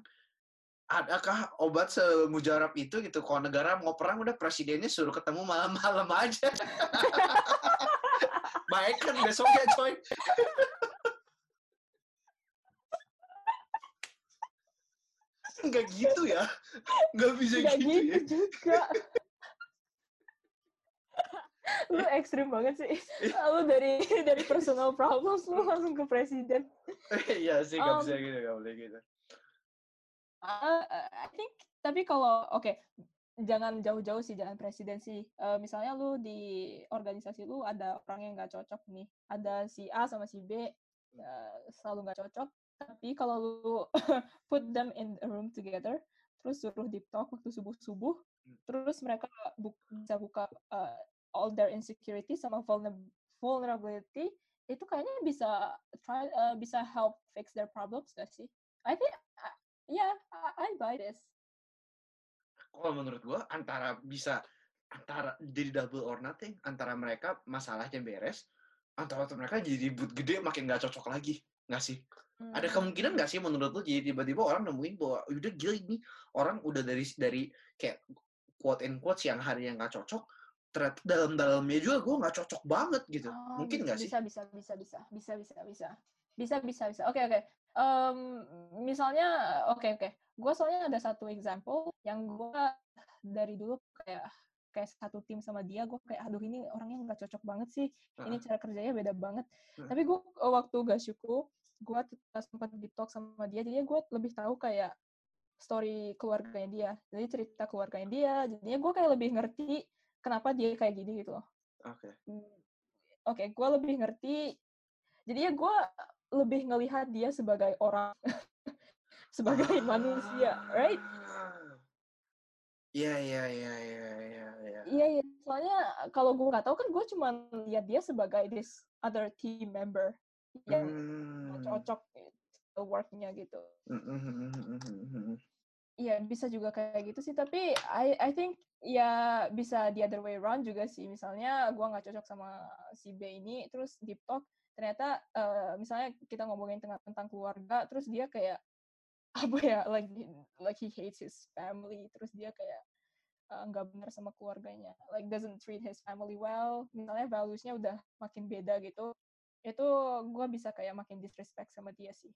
Adakah obat semujarab itu gitu? Kalau negara mau perang udah presidennya suruh ketemu malam-malam aja. Baik kan besoknya coy. Nggak gitu ya. Nggak bisa Nggak gitu, ya. gitu juga. Lu ekstrim banget sih. Lu dari dari personal problems lu langsung ke presiden. Iya sih, nggak Um, bisa gitu. Nggak boleh gitu. Uh, I think tapi kalau oke jangan jauh-jauh sih jangan presiden sih. Eh, misalnya lu di organisasi lu ada orang yang nggak cocok nih, ada si A sama si B eh, selalu nggak cocok. Tapi kalau lu put them in a room together, terus suruh deep talk waktu subuh-subuh, Hmm. terus mereka bu- bisa buka eh, all their insecurity sama vulner- vulnerability, itu kayaknya bisa try eh, bisa help fix their problems gak sih? I think uh, yeah, I, I buy this. kalau menurut gua antara bisa antara jadi double or nothing antara mereka masalahnya beres antara mereka jadi ribut gede makin nggak cocok lagi nggak sih ada Hmm. kemungkinan nggak sih menurut lu jadi tiba-tiba orang nemuin bahwa udah gila ini orang udah dari dari kayak quote and quote yang hari yang nggak cocok ternyata dalam-dalamnya juga gua nggak cocok banget gitu. Oh, mungkin nggak sih? bisa bisa bisa bisa bisa bisa bisa. Bisa bisa bisa. Oke oke. Em, misalnya oke oke. Gue soalnya ada satu example yang gue dari dulu kayak kayak satu tim sama dia gue kayak aduh ini orangnya nggak cocok banget sih. Ini cara kerjanya beda banget. Heeh. tapi gue waktu gasyuku gue sempat di talk sama dia. Jadi gue lebih tahu kayak story keluarganya dia. Jadi cerita keluarganya dia. Jadinya gue kayak lebih ngerti kenapa dia kayak gini gitu loh oke oke gue lebih ngerti jadi ya gue lebih ngelihat dia sebagai orang sebagai manusia right Ah. Iya iya iya iya iya iya. iya iya soalnya kalau gue nggak tahu kan gue cuma lihat dia sebagai this other team member yang Hmm. cocok gitu, worknya gitu Hmm, hmm, Iya bisa juga kayak gitu sih tapi I I think ya bisa the other way around juga sih. Misalnya gua nggak cocok sama si B ini terus deep talk ternyata eh, misalnya kita ngomongin tentang tentang keluarga terus dia kayak apa ya like like he hates his family terus dia kayak eh, nggak benar sama keluarganya like doesn't treat his family well misalnya valuesnya udah makin beda gitu itu gua bisa kayak makin disrespect sama dia sih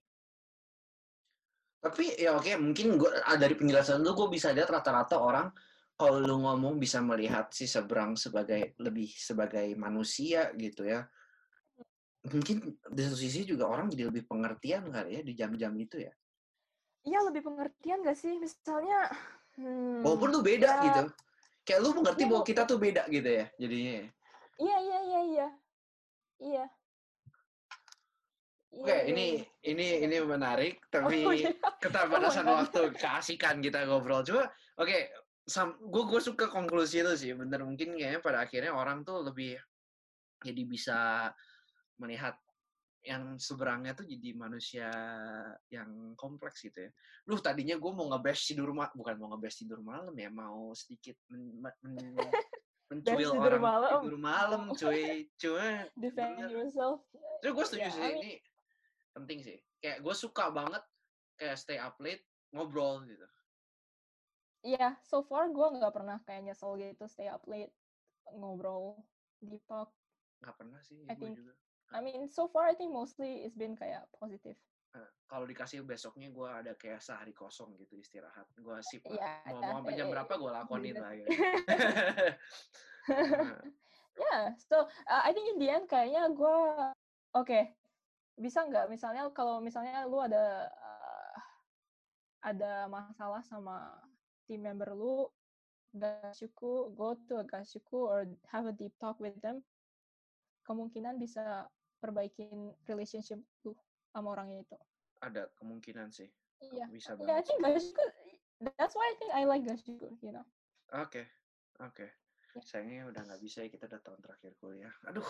Tapi ya oke, mungkin gua ah, dari penjelasan lu gue bisa lihat rata-rata orang kalau lu ngomong bisa melihat si seberang sebagai lebih sebagai manusia gitu ya. Mungkin di satu sisi juga orang jadi lebih pengertian kali ya di jam-jam itu ya. Iya lebih pengertian gak sih misalnya hmm, Walaupun lu beda ya. gitu. Kayak lu mengerti Iya, bahwa kita tuh beda gitu ya jadinya. ya. Iya iya iya iya. Iya. Oke, Iya, iya, ini iya. ini ini menarik tapi Oh, iya. keterbatasan Oh God. waktu keasikan kita ngobrol. Coba oke, gue gue suka konklusi itu sih. Bener mungkin kayaknya pada akhirnya orang tuh lebih jadi bisa melihat yang seberangnya tuh jadi manusia yang kompleks gitu ya. Duh tadinya gue mau nge-bash tidur malam, bukan mau nge-bash tidur malam ya, mau sedikit men, men, mencuil tidur orang malam. tidur malam cuy. Cuma Defend bener. yourself. Terus gue setuju Ya, sih I mean- ini penting sih. Kayak gue suka banget kayak stay up late ngobrol gitu. Iya, so far gue nggak pernah kayak nyesel gitu stay up late ngobrol deep talk. Nggak pernah sih I think- juga. I mean, so far I think mostly it's been kayak positive. Eh, kalau dikasih besoknya gue ada kayak sehari kosong gitu istirahat. Gue sip lah. Iya, mau, mau sampai jam berapa gue lakonin lah ya. Nah, Yeah, so uh, I think in the end kayaknya gue oke bisa nggak misalnya kalau misalnya lu ada uh, ada masalah sama team member lu gashuku go to a gashuku or have a deep talk with them kemungkinan bisa perbaikin relationship lu sama orangnya itu ada kemungkinan sih. iya Bisa yeah, I banget. think gashuku that's why I think I like gashuku you know Oke, oke. Ya. Sayangnya udah nggak bisa ya kita udah tahun terakhir kuliah. Aduh,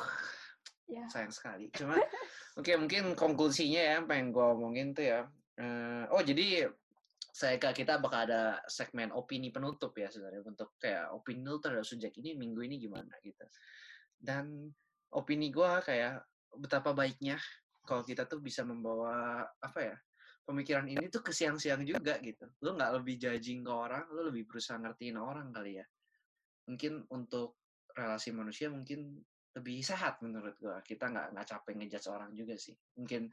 ya sayang sekali. Cuma, oke mungkin konklusinya ya, yang gue omongin tuh ya. eh, oh jadi saya ke kita bakal ada segmen opini penutup ya sebenarnya untuk kayak opini lu terhadap subjek ini minggu ini gimana gitu. Dan opini gue kayak betapa baiknya kalau kita tuh bisa membawa apa ya pemikiran ini tuh ke siang-siang juga gitu. Lu nggak lebih judging ke orang, lu lebih berusaha ngertiin orang kali ya. Mungkin untuk relasi manusia mungkin lebih sehat menurut gua. Kita nggak nggak capek ngejudge orang juga sih. Mungkin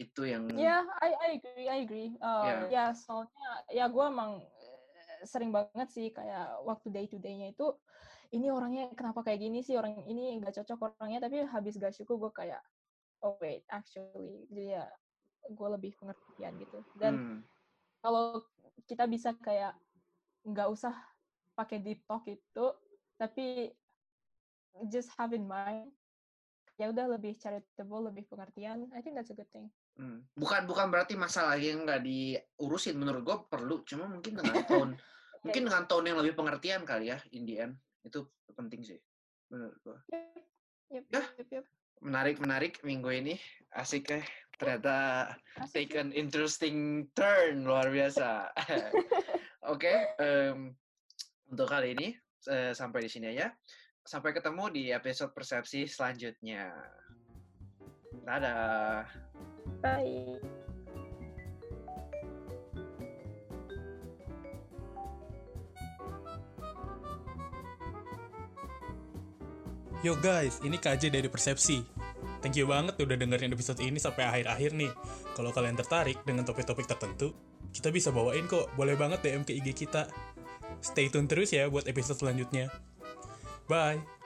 itu yang Ya, I, I agree, I agree. Uh, Ya. Ya, soalnya ya gue emang eh, sering banget sih kayak waktu day to day-nya itu ini orangnya kenapa kayak gini sih orang ini nggak cocok orangnya tapi habis gak syukur gue kayak oh wait actually jadi ya gue lebih pengertian gitu dan Hmm, kalau kita bisa kayak nggak usah pakai deep talk itu tapi just have in mind ya udah lebih charitable lebih pengertian I think that's a good thing hmm. bukan bukan berarti masalah yang nggak diurusin menurut gua perlu. Cuma mungkin dengan tone mungkin dengan tone yang lebih pengertian kali ya in the end. Itu penting sih menurut gua. Yep, Ya. yep, yep. Menarik menarik minggu ini. Asik ya. Ternyata Asik take an interesting turn luar biasa. Oke, em, untuk kali ini eh, sampai di sini aja. Sampai ketemu di episode persepsi selanjutnya. Dadah. Bye. Yo guys, ini KJ dari Persepsi. Thank you banget udah dengerin episode ini sampai akhir-akhir nih. Kalau kalian tertarik dengan topik-topik tertentu, kita bisa bawain kok. Boleh banget DM ke IG kita. Stay tune terus ya buat episode selanjutnya. Bye!